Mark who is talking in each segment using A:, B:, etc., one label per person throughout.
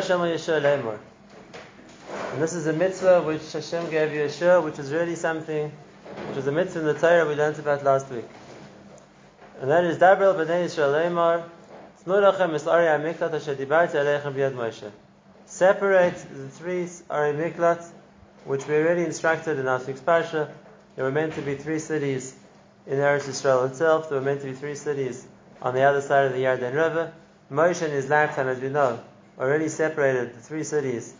A: Hashem Yeshua Lemor. And this is a mitzvah which Hashem gave you, Yeshua, which is really something, which is a mitzvah in the Torah we learned about last week. And that is Dabrel B'nai Yisrael. Tnurachem is Ari Asher Dibarti Aleichem B'yad Moshe. Separate the three Ari Miklat, which we already instructed in last week's Parsha. There were meant to be three cities in Eretz Yisrael itself. There were meant to be three cities on the other side of the Yarden River. Moshe in his lifetime, as we know, already separated the three cities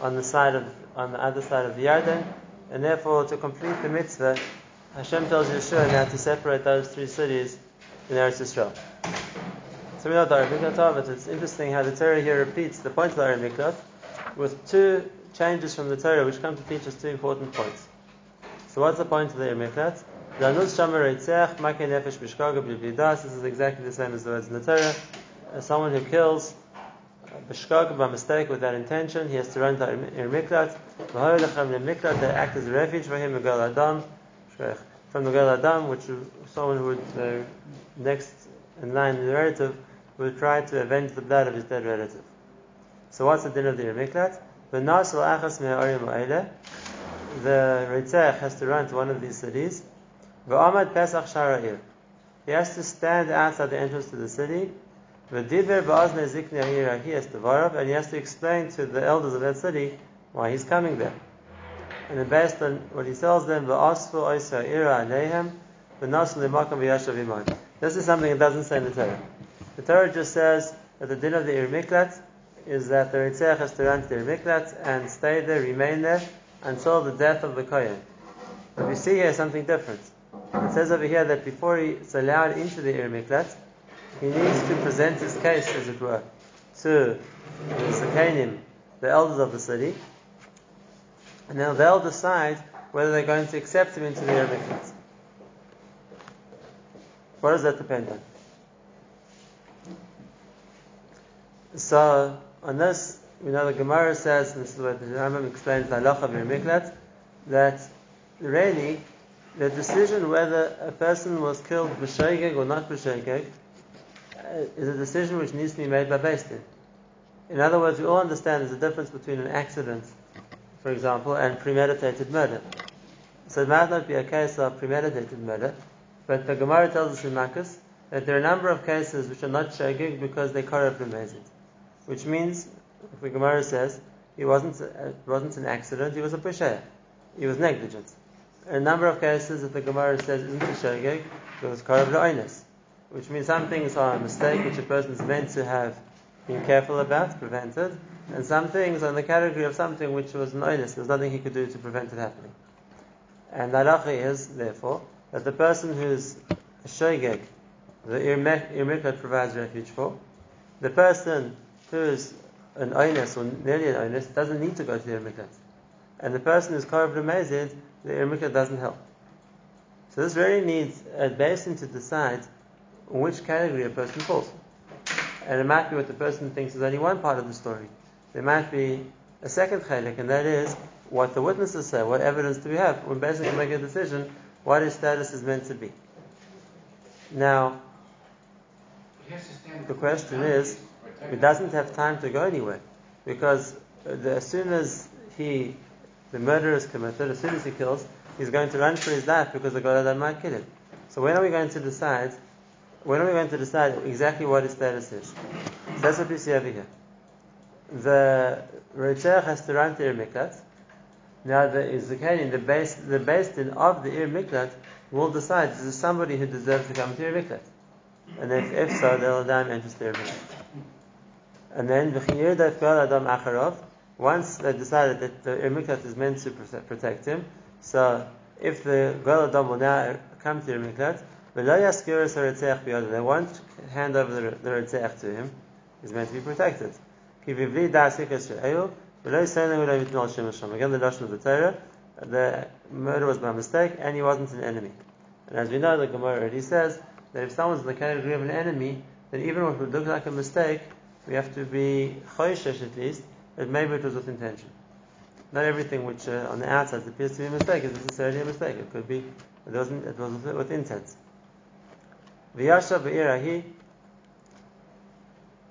A: on the side of on the other side of the Yarden, and therefore to complete the mitzvah, Hashem tells Yeshua now to separate those three cities in Eretz Yisrael. So we know the Miklat, but it's interesting how the Torah here repeats the point of the Miklat with two changes from the Torah which come to teach us two important points. So what's the point of the Miklat? This is exactly the same as the words in the Torah. As someone who kills b'shkag by mistake without intention, he has to run to Ir Miklat. Miklat, they act as a refuge for him, Adam, from the Goel Adam, which someone who would, uh, next in line in the relative, would try to avenge the blood of his dead relative. So what's the din of the Ir Miklat? The Ritzach has to run to one of these cities. V'amad Pesach Shara'ir. He has to stand outside the entrance to the city. V'diver ba'azne zikni he has to varav, and he has to explain to the elders of that city why he's coming there. And then based on what he tells them, v'asfu oisa ira anehem, v'nasu limakam v'yashav iman. This is something that doesn't say in the Torah. The Torah just says that the din of the Ir Miklat is that the Ritzach has to run to the Ir Miklat and stay there, remain there, until the death of the Kohen. But we see here something different. It says over here that before he's allowed into the Ir Miklat, he needs to present his case, as it were, to the Sakanim, the elders of the city, and then they'll decide whether they're going to accept him into the Ir Miklat. What does that depend on? So, on this, we know the Gemara says, and this is what the Rambam explains, the halacha of Ir Miklat, that really the decision whether a person was killed b'shegeg or not b'shegeg uh, is a decision which needs to be made by Beis In other words, we all understand there's a difference between an accident, for example, and premeditated murder. So it might not be a case of premeditated murder, but the Gemara tells us in Makkos that there are a number of cases which are not shegeg because they korev b'mezid. Which means, if the Gemara says, he wasn't, it wasn't an accident, he was a pusher. He was negligent a number of cases that the Gemara says isn't a shogeg, was karav la'onis, which means some things are a mistake which a person is meant to have been careful about, prevented, and some things are in the category of something which was an oinus, there's nothing he could do to prevent it happening. And the halacha is, therefore, that the person who's a shogeg, the irmiklat provides refuge for, the person who's an oinus or nearly an oinus doesn't need to go to the irmiklat. And the person who's karav la'mezid the Irmika doesn't help. So this really needs a beis din to decide which category a person falls. And it might be what the person thinks is only one part of the story. There might be a second chalik, and that is what the witnesses say, what evidence do we have? When basically make a decision, what his status is meant to be. Now, the question is, he doesn't have time to go anywhere, because the, as soon as he the murder is committed, as soon as he kills, he's going to run for his life because the God might kill him. So when are we going to decide? When are we going to decide exactly what his status is? So that's what we see over here. The Ritzach has to run to Ir Miklat. Now the Izakanin, the base the base of the Ir Miklat will decide is somebody who deserves to come to Ir Miklat. And if, if so, they'll allow him enter the Ir Miklat. And then the Adam Acharov, once they decided that the Irmiklat is meant to protect him, so if the Goel Adam will now come to Irmiklat, they won't hand over the, the to him, he's meant to be protected. Again, the notion of the Torah, the murder was by mistake, and he wasn't an enemy. And as we know, the Gemara already says that if someone's in the category of an enemy, then even if it would look like a mistake, we have to be choishesh at least, that maybe it was with intention. Not everything which uh, on the outside appears to be a mistake is necessarily a mistake. It could be it wasn't it was with, intent. V'yasha b'irahi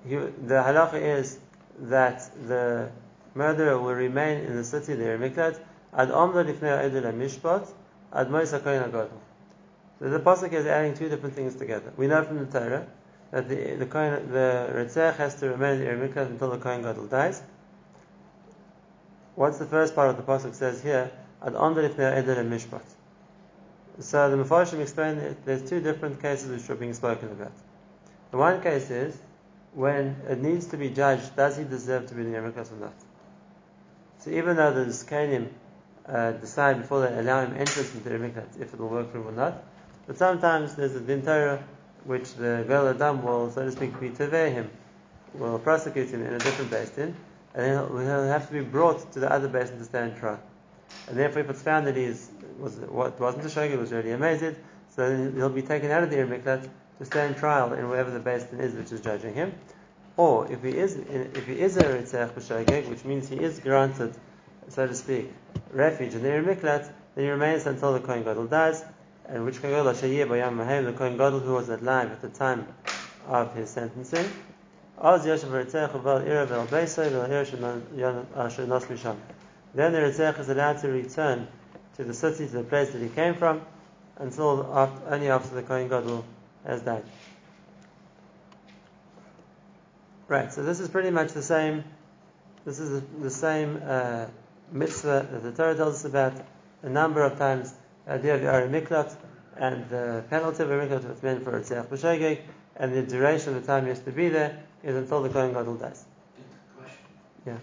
A: he, the halacha is that the murderer will remain in the city, the Miklat, ad omda lifnei edel mishpat, ad moisa kohen So the pasuk is adding two different things together. We know from the Torah that the the kohen, the has to remain in the Miklat until the kohen gadol dies. What's the first part of the pasuk says here? Ad mishpat. So the Mepharshim explain that there's two different cases which are being spoken about. The one case is when it needs to be judged, does he deserve to be in the Yermikas or not? So even though the Zkanim uh, decide before they allow him entrance into the Yermikas if it will work for him or not, but sometimes there's a din which the Goel Adam will, so to speak, be him, will prosecute him in a different beis din, and then he'll, have to be brought to the other beis din to stand trial. And therefore, if it's found that he was, what wasn't a shogeg, was already amazed, so he'll be taken out of the Yermikas to stand trial in wherever the beis din is which is judging him. Or if he is if he is a ritzach which means he is granted, so to speak, refuge in the miklat, then he remains until the kohen gadol dies. And which kohen gadol the kohen gadol who was alive at the time of his sentencing. Ritzach. Then the ritzach is allowed to return to the city, to the place that he came from, until after, only after the kohen gadol has died. Right, so this is pretty much the same. This is the same uh, mitzvah that the Torah tells us about a number of times. The idea of Yari Miklat and the penalty of a Miklat that's meant for a Tzeach B'Shegeg, and the duration of the time he has to be there is until the Kohen Gadol dies. Yeah.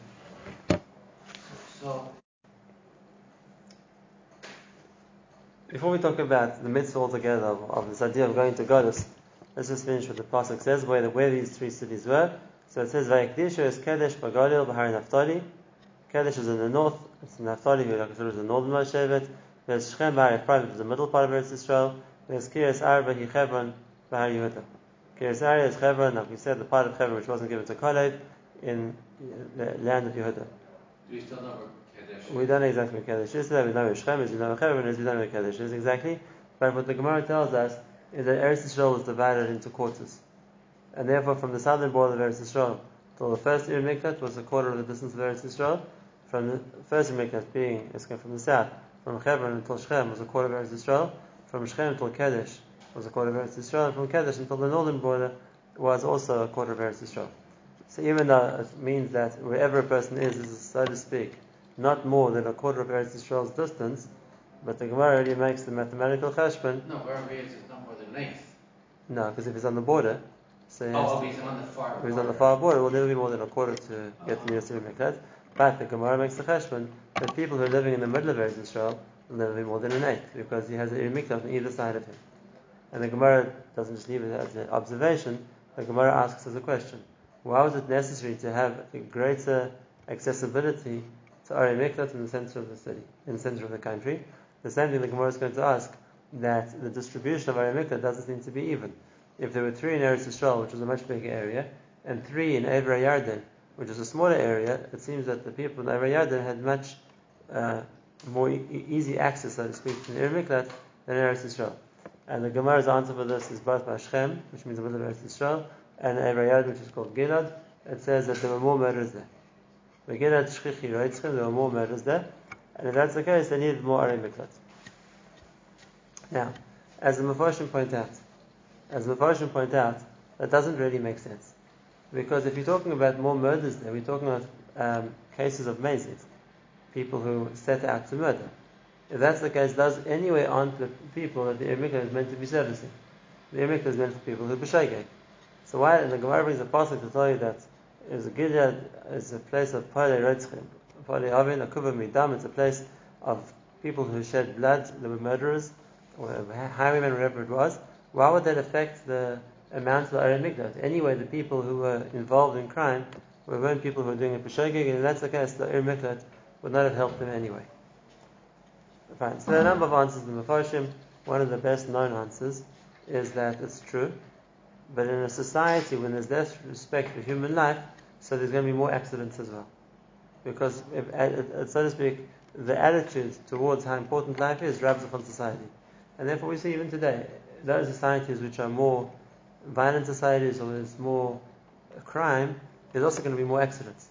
A: So, before we talk about the mitzvah altogether of, of this idea of going to Golus, let's just finish with the pasuk says where, the, where these three cities were. So it says Vayikdisha is Kedesh Bagalil Bahar Naphtali. Kedesh is in the north. It's Naphtali, we like considered the northernmost Shevet. There's Shechem Bahar Ephraim, which is the middle part of Eretz Israel. There's Kiryas Arba Hebron Bahar Yehuda. Arba is Hebron, like we said, the part of Hebron which wasn't given to Kalev in the land of Yehuda.
B: Do we still know
A: we don't know exactly what Kaddish is. We know where Shechem is, we know where Hebron is, we don't know where Kaddish is exactly. But what the Gemara tells us is that Eretz Yisrael was divided into quarters. And therefore, from the southern border of Eretz Yisrael till the first Ir Miklat was a quarter of the distance of Eretz Yisrael. From the first Ir Miklat being, from the south, from Hebron until Shechem was a quarter of Eretz Yisrael. From Shechem until Kaddish was a quarter of Eretz Yisrael. And from Kaddish until the northern border was also a quarter of Eretz Yisrael. So even though it means that wherever a person is, is so to speak, not more than a quarter of Eretz Yisrael's distance, but the Gemara already makes the mathematical cheshbon.
B: No, wherever he is, it's not more than an eighth.
A: No, because if he's on the border, so he
B: oh, oh, he's on the far.
A: If he's on the far border, it will never be more than a quarter to get to the Miklat. But the Gemara makes the cheshbon that people who are living in the middle of Eretz Yisrael will never be more than an eighth because he has a Miklat on either side of him. And the Gemara doesn't just leave it as an observation. The Gemara asks as a question: Why was it necessary to have a greater accessibility to Ari Miklat in the center of the city, in the center of the country. The same thing the Gemara is going to ask that the distribution of Ari Miklat doesn't seem to be even. If there were three in Eretz Yisrael, which is a much bigger area, and three in Ever Yarden, which is a smaller area, it seems that the people in Ever Yarden had much uh, more e- easy access, so to speak, to the Miklat than Eretz Yisrael. And the Gemara's answer for this is both Mashchem, which means the middle of Eretz Yisrael, and Yarden, which is called Gilad. It says that there were more murders there. Megillat Shchichi Roitzchem, there were more murders there, and if that's the case, they needed more Arim Miklat. Now, as the Mepharshim point out, as the Mepharshim point out, that doesn't really make sense. Because if you're talking about more murders there, we're talking about um, cases of mazid, people who set out to murder. If that's the case, those anyway aren't the people that the Irmikah is meant to be servicing. The Irmikah is meant for people who b'shegeg. So why, and the Gemara brings a passage to tell you that is Gilead is a place of Pale Retzchim. Pale Avin, Akuba Midam, it's a place of people who shed blood, they were murderers, or highwaymen, whatever it was. Why would that affect the amount of the Arim Miklat? Anyway, the people who were involved in crime were weren't people who were doing a Peshogig, and if that's the case, the Arim Miklat would not have helped them anyway. Fine. So there are a number of answers in the Mepharshim. One of the best known answers is that it's true. But in a society when there's less respect for human life, so there's going to be more accidents as well. Because, if, so to speak, the attitude towards how important life is rubs off on society. And therefore we see even today, those societies which are more violent societies or there's more crime, there's also going to be more accidents.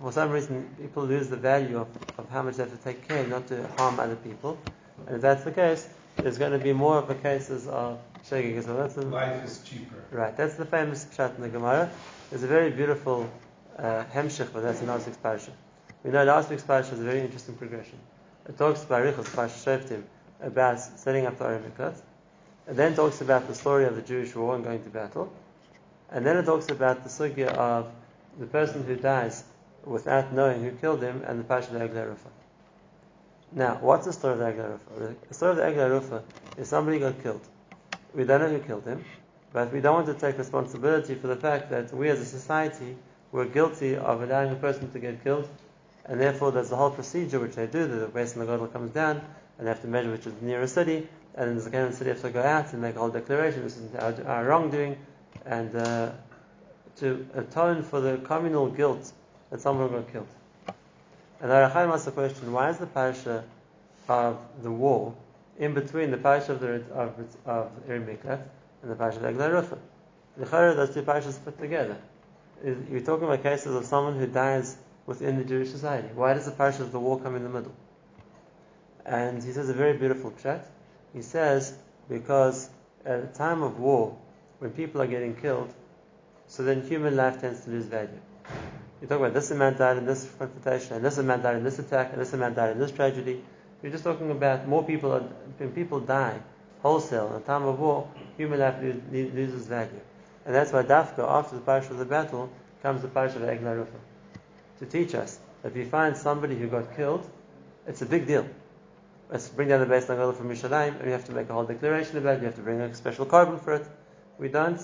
A: For some reason, people lose the value of, of how much they have to take care not to harm other people. And if that's the case, there's going to be more of the cases of shegig as well.
C: Life is cheaper.
A: Right, that's the famous pshat in the Gemara. There's a very beautiful uh, hemshich, but that's in last week's parasha. We know last week's parasha is a very interesting progression. It talks about Richos, Parasha Shoftim, about setting up the Arim Miklat. It then talks about the story of the Jewish war and going to battle. And then it talks about the sugya of the person who dies without knowing who killed him and the Parasha of the Eglah. Now, what's the story of the Eglah? The story of the Eglah is somebody got killed. We don't know who killed him, but we don't want to take responsibility for the fact that we as a society were guilty of allowing a person to get killed, and therefore there's a whole procedure which they do, the base and the Godel comes down, and they have to measure which is the nearest city, and then the Zakayan city has to go out and make a whole declaration, this is our, our wrongdoing, and uh, to atone for the communal guilt that someone got killed. And the Arachaim asks the question, why is the parasha of the war in between the parasha of the of, of and the parasha of Eglah Rufa? The Chayra, those two parashas put together. You're talking about cases of someone who dies within the Jewish society. Why does the parasha of the war come in the middle? And he says a very beautiful chat. He says, because at a time of war, when people are getting killed, so then human life tends to lose value. You talk about this amount died in this confrontation, and this amount died in this attack, and this amount died in this tragedy. You're just talking about more people. Are, when people die wholesale in a time of war, human life lo- lo- loses value, and that's why Dafka, after the parish of the battle, comes the parish of Eglah Rufa to teach us that if you find somebody who got killed, it's a big deal. Let's bring down the base Nagala from Yerushalayim, and we have to make a whole declaration about it. We have to bring a special korban for it. We don't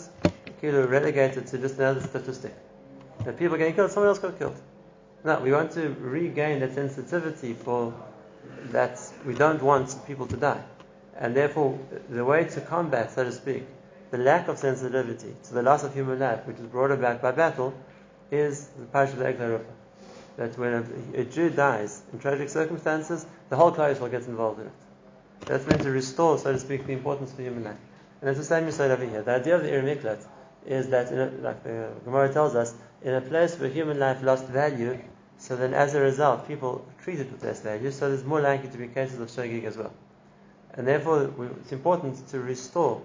A: kilo relegate it to just another statistic. That people are getting killed, someone else got killed. No, we want to regain that sensitivity for that we don't want people to die. And therefore, the way to combat, so to speak, the lack of sensitivity to the loss of human life, which is brought about by battle, is the parish of the That when a, Jew dies in tragic circumstances, the whole Klal gets involved in it. That's meant to restore, so to speak, the importance of human life. And it's the same you said over here. The idea of the Ir Miklat is that, in a, like the Gemara tells us, in a place where human life lost value, so then as a result, people treat it with less value, so there's more likely to be cases of shogig as well. And therefore, we, it's important to restore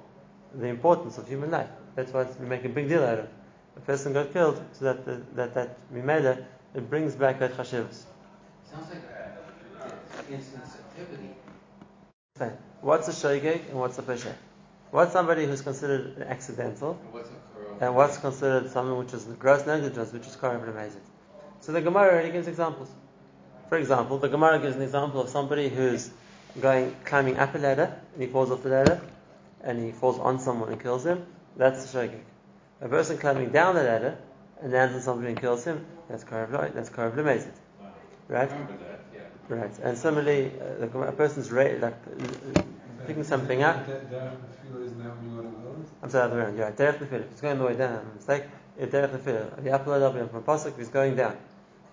A: the importance of human life. That's why we make a big deal out of it. A person got killed, so that the, that that mimela it brings back that chashivas.
B: Sounds like uh, insensitivity.
A: What's a shogig and what's a pesha? What's somebody who's considered accidental, And what's considered something which is gross negligence, which is korban amazing. So the Gemara already gives examples. For example, the Gemara gives an example of somebody who's going climbing up a ladder and he falls off the ladder and he falls on someone and kills him. That's the shogig. A person climbing down the ladder and lands on somebody and kills him. That's korban. That's korban amazing. Right. Right. And similarly, uh, a person's ra- like uh, picking something up. I'm sorry, the other way around. You're right. Derech. If he's going the way down, a mistake. If Derech you upload up from a pasuk, if he's going down,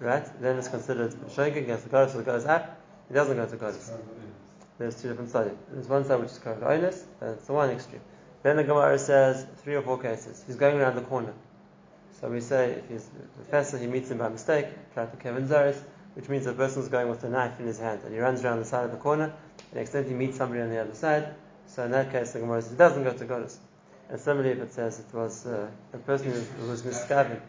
A: right? Then it's considered shogig. Yes, the goddess that goes up. He doesn't go to the golus. There's two different studies. There's one side which is called oinus, and it's the one extreme. Then the Gemara says three or four cases. He's going around the corner. So we say if he's the professor, he meets him by mistake, try to Kevin Zaris, which means the person's going with a knife in his hand and he runs around the side of the corner. And the he meets somebody on the other side. So in that case, the Gemara says he doesn't go to golus. And similarly, if it says it was uh, a person who was misguided,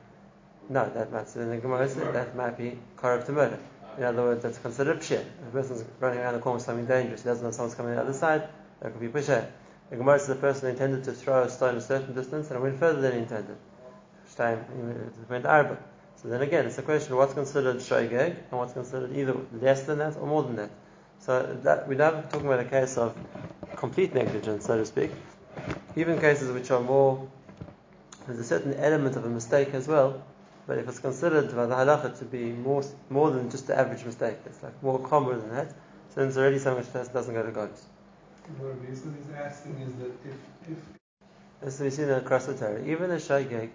A: no, that might. So the Gemara says that might be corrupt to murder. In other words, that's considered pshir. If a person's running around the corner with something dangerous, he doesn't know someone's coming the other side, that could be pshir. The Gemara says the person intended to throw a stone a certain distance and it went further than he intended. Shtaim, it went arba. So then again, it's a question of what's considered shogeg and what's considered either less than that or more than that. So that, we're not talking about a case of complete negligence, so to speak. Even cases which are more, there's a certain element of a mistake as well, but if it's considered by the halacha to be more, more than just the average mistake, it's like more common than that, so it's already something which doesn't go to God.
C: What he's asking is that if, if
A: As we see across the Torah, even a shogeg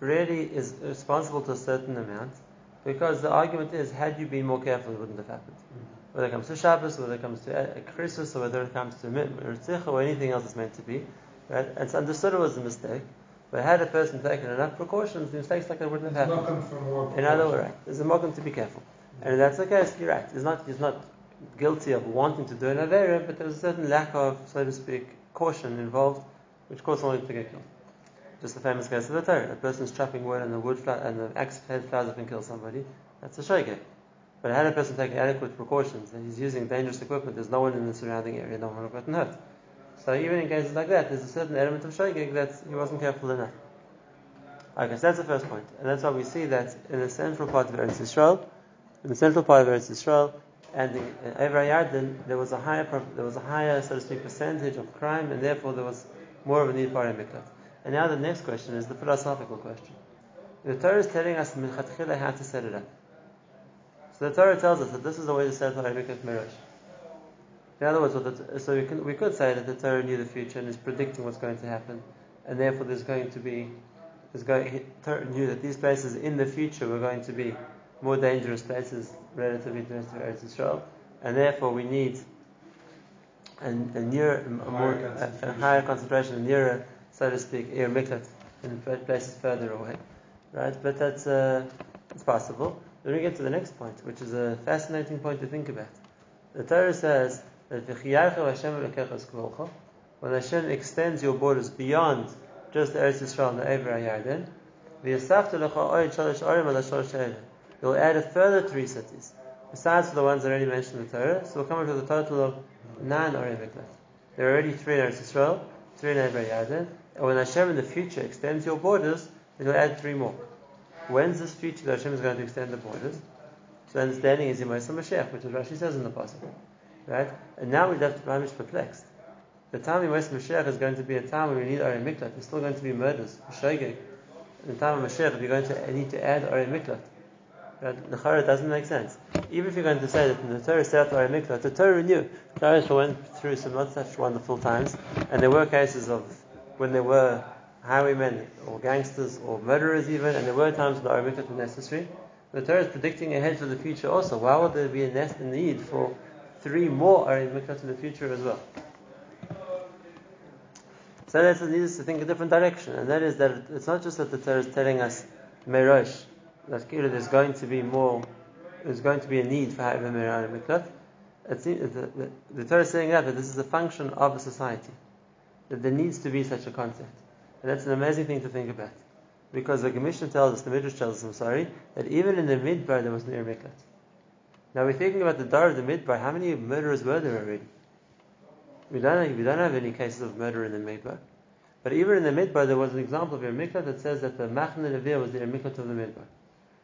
A: really is responsible to a certain amount, because the argument is, had you been more careful, it wouldn't have happened. Mm-hmm. Whether it comes to Shabbos, whether it comes to a Christmas, or whether it comes to Ritzich, or anything else it's meant to be, right? And It's understood it was a mistake, but had a person taken enough precautions, the mistakes like that wouldn't have happened.
C: welcome for more.
A: In other words, right, there's a mokum to be careful. And if that's the case, you're right. He's not, he's not guilty of wanting to do an Avera, but there was a certain lack of, so to speak, caution involved, which caused someone to get killed. Just the famous case of the Torah. A person's chopping wood and the wood fly, and the axe head flies up and kills somebody. That's a shogeg. But had a person taken adequate precautions and he's using dangerous equipment, there's no one in the surrounding area, no one would have gotten hurt. So even in cases like that, there's a certain element of shogeg that he wasn't careful enough. Okay, so that's the first point. And that's why we see that in the central part of Eretz Yisrael, in the central part of Eretz Yisrael, and in Ever Yarden, there was a higher, there was a higher, so to speak, percentage of crime, and therefore there was more of a need for a miklat. And now the next question is the philosophical question. The Torah is telling us how to set it up. So the Torah tells us that this is the way to set up a miklat merosh. In other words, the, so we, can, we could say that the Torah knew the future and is predicting what's going to happen, and therefore there's going to be, there's going, Torah knew that these places in the future were going to be more dangerous places relatively to the rest of Eretz Israel, and therefore we need a, a near, a, more, a, a higher concentration, a nearer, so to speak, air miklat in places further away, right? But that's uh, it's possible. Then we get to the next point, which is a fascinating point to think about. The Torah says when Hashem extends your borders beyond just Eretz Yisrael and the Ever Yarden. You'll add a further three cities, besides the ones already mentioned in the Torah. So we'll come up with a total of nine Orim. There are already three in Eretz Yisrael, three in Ever Yarden, and when Hashem in the future extends your borders, He'll add three more. When's this future that Hashem is going to extend the borders? So the understanding is Yemais Mashiach, which is Rashi says in the Pasuk. Right? And now we're left very much perplexed. The time Yemais Mashiach is going to be a time when we need Orim Miklat. There's still going to be murders, Shogeg. In the time of Mashiach, we're going to need to add Orim Miklat. Right? Nechara doesn't make sense. Even if you're going to say that the Torah set up Orim Miklat, the Torah knew. Torah went through some not such wonderful times, and there were cases of when there were highwaymen or gangsters or murderers even, and there were times when the Orim Miklat were necessary. The Torah is predicting ahead for the future also. Why would there be a need for three more are Orim Miklat in the future as well? So that needs us to think a different direction, and that is that it's not just that the Torah is telling us Merosh, that there's going to be more, there's going to be a need for having a Miklat. It's, the, the, the Torah is saying that, that this is a function of a society, that there needs to be such a concept. And that's an amazing thing to think about. Because the Commission tells us, the Midrash tells us, I'm sorry, that even in the Midbar there was no Miklat. Now we're thinking about the Dar of the Midbar, how many murderers were there already? We don't, have, we don't have any cases of murder in the Midbar. But even in the Midbar there was an example of a Miklat that says that the Machne Levir was the Miklat of the Midbar.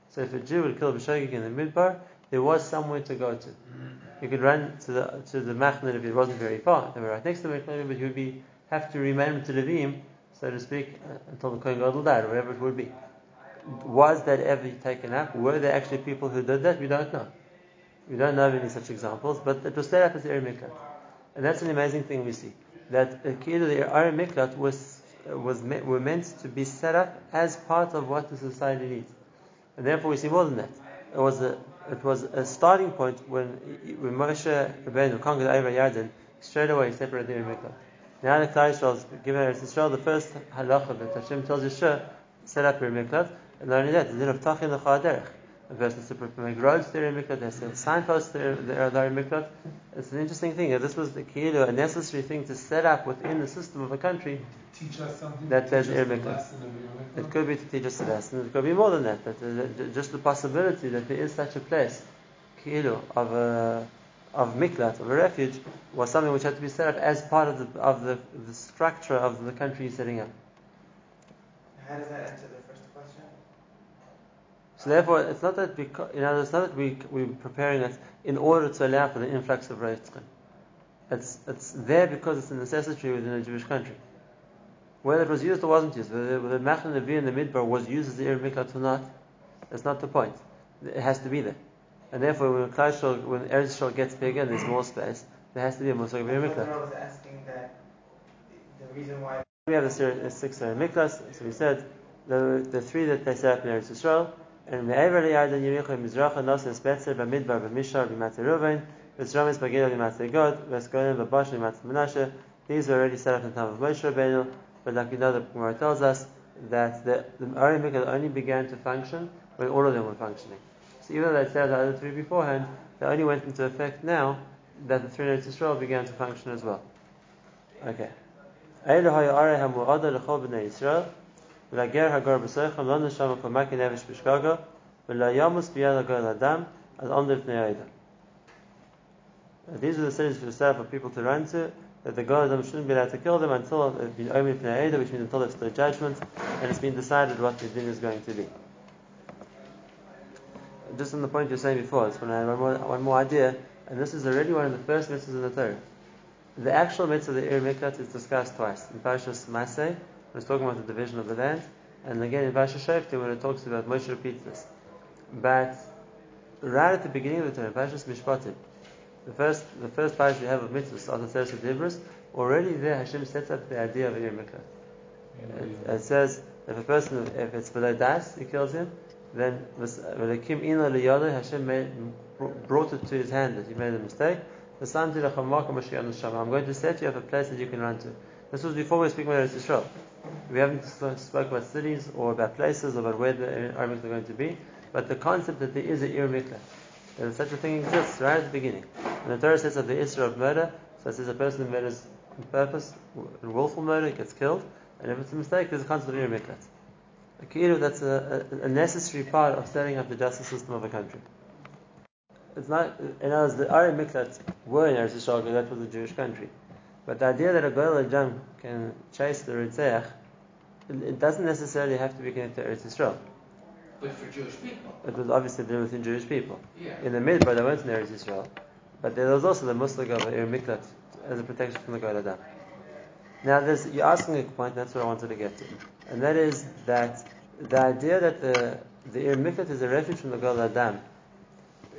A: So if a Jew would kill a B'shogig in the Midbar, there was somewhere to go to. You could run to the to the Machne if it wasn't very far. They were right next to the Machne, but you would be have to remain to the Levim, so to speak, uh, until the Kohen Gadol died, or whatever it would be. Was that ever taken up? Were there actually people who did that? We don't know. We don't know any such examples, but it was set up as Eri Miklat. And that's an amazing thing we see. That uh, the Eri Miklat was, was were meant to be set up as part of what the society needs. And therefore we see more than that. It was a, it was a starting point when, when Moshe Rabbeinu conquered Ever Yarden, straight away he separated the Eri Miklat. Now the Klal Yisrael is given Eretz Yisrael, the first halacha that Hashem tells Yeshua, set up Eri Miklat, and not only that, the din of Tachin L'Chaderech. A person has to make roads to Eri Miklat, there's a signpost to Eri Miklat. It's an interesting thing. This was the Keilu, a necessary thing to set up within the system of a country.
C: Teach us something.
A: That there's
C: teach us
A: Miklat.
C: lesson of Eri Miklat.
A: It could be to teach us a lesson. It could be more than that. That just the possibility that there is such a place, Keilu, of a of miklat, of a refuge, was something which had to be set up as part of the of the, the structure of the country you're setting up.
D: How does that answer the first question?
A: So therefore, it's not that co- you know, it's not that we we're preparing it in order to allow for the influx of Reitzchen. It's it's there because it's a necessity within a Jewish country. Whether it was used or wasn't used, whether, whether Machan Nevi in the Midbar was used as the Ir Miklat or not, that's not the point. It has to be there. And therefore, when Yisrael- when Eretz Yisrael gets bigger and there's more space, there has to be a Ir
D: I
A: Miklat.
D: was asking that the the reason why
A: We have the the six uh, miklas. So we said the the three that they set up in Eretz Yisrael, and me'ever liyarden Yericho Mizracha Nosas Betzer Bamidbar B'Mishar B'Matze Ruvain V'Sramis Bagil B'Matze Gad V'Skolim B'Bashin B'Matze Menashe. These were already set up in the time of Moshe Rabbeinu, but like we know, the Gemara tells us that the, the Ari Miklat only began to function when all of them were functioning. So even though they said the other three beforehand, they only went into effect now that the three Eretz Yisrael began to function as well. Okay. Eilu haya Ari hamu'ada l'chol b'nei Yisrael, hagar l'adam, as omdir b'nei Eidah. Uh, These are the cities for the Sarah for people to run to, that the God of them shouldn't be allowed to kill them until they've been omi b'nei Eidah, which means until they've stood judgment, and it's been decided what the din is going to be. Just on the point you were saying before, it's when I one more, one more idea, and this is already one of the first mitzvahs in the Torah. The actual mitzvah of the Ir Miklat is discussed twice. In Parshas Maseh, when it's talking about the division of the land, and again in Shoftim when it talks about Moshe repeats this. But right at the beginning of the Torah, Parshas Mishpatim, the first the first parsha you have of mitzvahs, after Teres Dibros, already there Hashem sets up the idea of Ir Miklat. It, says if a person, if it's below das, he kills him, then Velakim Ina Liyada, Hashem made, brought it to his hand that he made a mistake. I'm going to set you up a place that you can run to. This was before we were speaking about Eretz Yisrael. We haven't spoke about cities or about places or about where the armies are going to be, but the concept that there is a Ir Mikla, that such a thing exists right at the beginning. And the Torah says that the Isra of murder, so it says a person who murders on purpose, willful murder, gets killed, and if it's a mistake, there's a concept of Ir. A kiru, that's a, a, necessary part of setting up the justice system of a country. It's not, in other words, the Ari Miklat were in Eretz Yisrael because that was a Jewish country. But the idea that a Jam can chase the Ritzeach, it doesn't necessarily have to be connected to Eretz Yisrael.
B: But for Jewish people.
A: It was obviously there within Jewish people.
B: Yeah.
A: In the Midbar, they weren't in Eretz Yisrael. But there was also the Muslim of Ir Miklat as a protection from the Goel Adam. Now, there's, you're asking a point, that's what I wanted to get to. And that is that the idea that the, the Ir Miklat is a refuge from the Goel Adam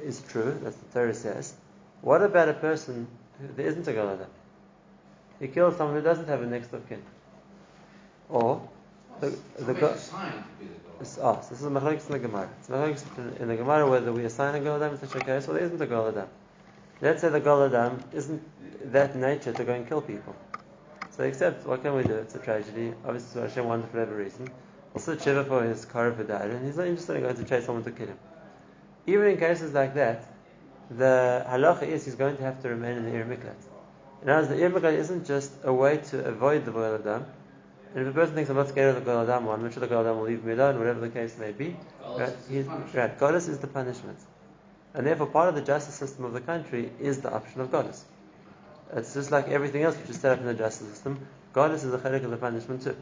A: is true, that's the Torah says. What about a person who there isn't a Goel Adam? He kills someone who doesn't have a next of kin. Or, the, the, go-
B: assigned to be the God.
A: it's, oh, so this is machlokes in the Gemara. It's machlokes in- the Gemara whether we assign a Goel Adam in such a case or there isn't a Goel Adam. Let's say the Goel Adam isn't that nature to go and kill people. So except, what can we do? It's a tragedy. Obviously, Hashem wanted for whatever reason. Also, Shiva for his Karav who died, and he's not interested in going to chase someone to kill him. Even in cases like that, the halacha is he's going to have to remain in the Ir Miklat. In other words, the Ir Miklat isn't just a way to avoid the Goel Adam. And if a person thinks I'm not scared of the Goel Adam, or I'm not sure the Goel Adam will leave me alone, whatever the case may be, right,
B: is the punishment.
A: right, Golus is the punishment. And therefore, part of the justice system of the country is the option of Golus. It's just like everything else which is set up in the justice system. Golus is the chelik of the punishment too.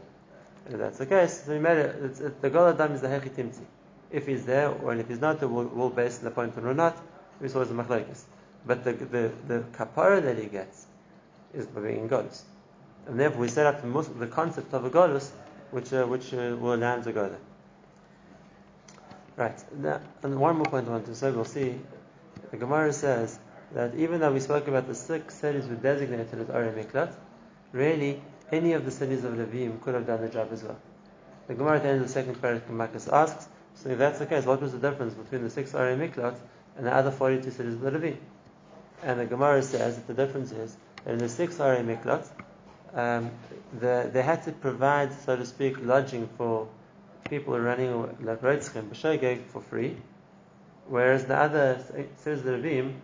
A: If that's the case, made it, it's, it, the Goel Adam is the hechitimti. If he's there, or if he's not, we'll, we'll base the point on or not. We always the machlokes. But the, the, the kapara that he gets is by being Golus. And therefore, we set up the, the concept of a Golus, which, uh, which uh, will him to go there. Right. Now, and one more point I want to say, we'll see. The Gemara says that even though we spoke about the six cities we designated as Ari Miklat, really any of the cities of Levim could have done the job as well. The Gemara at the end of the second paragraph Makkos asks, so if that's the case, what was the difference between the six Ari Miklat and the other 42 cities of Levim? And the Gemara says that the difference is that in the six Ari Miklat, um, the, they had to provide, so to speak, lodging for people running like Reitzchem, B'Shogeg, for free. Whereas the other of the Levim,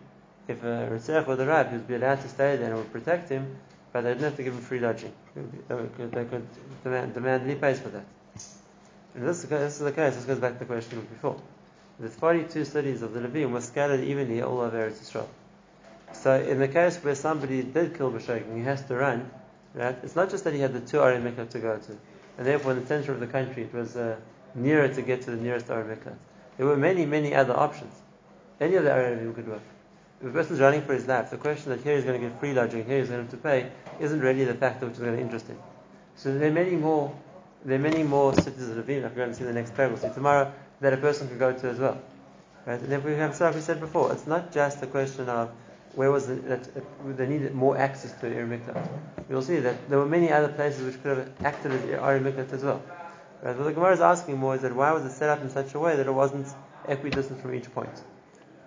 A: if a Ritzach or the Rab, would be allowed to stay there and would protect him, but they didn't have to give him free lodging. They could, they demand, and he pays for that. And this, this is the case, this goes back to the question before. The 42 cities of the Levim were scattered evenly all over Eretz Yisrael. So in the case where somebody did kill B'Shogeg he has to run, right, it's not just that he had the two Ari Miklat to go to, and therefore in the center of the country it was uh, nearer to get to the nearest Ari Miklat. There were many, many other options. Any of the Ari could work. If a person's running for his life, the question that here he's going to get free lodging, here he's going to have to pay, isn't really the factor which is going to interest him. So there are many more, there are many more cities of Levim, like we're going to see in the next paragraph, see tomorrow, that a person could go to as well. Right? And if we have, like we said before, it's not just a question of where was it that they needed more access to Ir Miklat. You'll see that there were many other places which could have acted as Ir Miklat as well. Right? What the Gemara is asking more is that why was it set up in such a way that it wasn't equidistant from each point?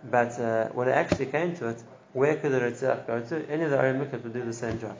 A: But uh, when it actually came to it, where could the Ritzach go to? Any of the Ir Miklat would do the same job.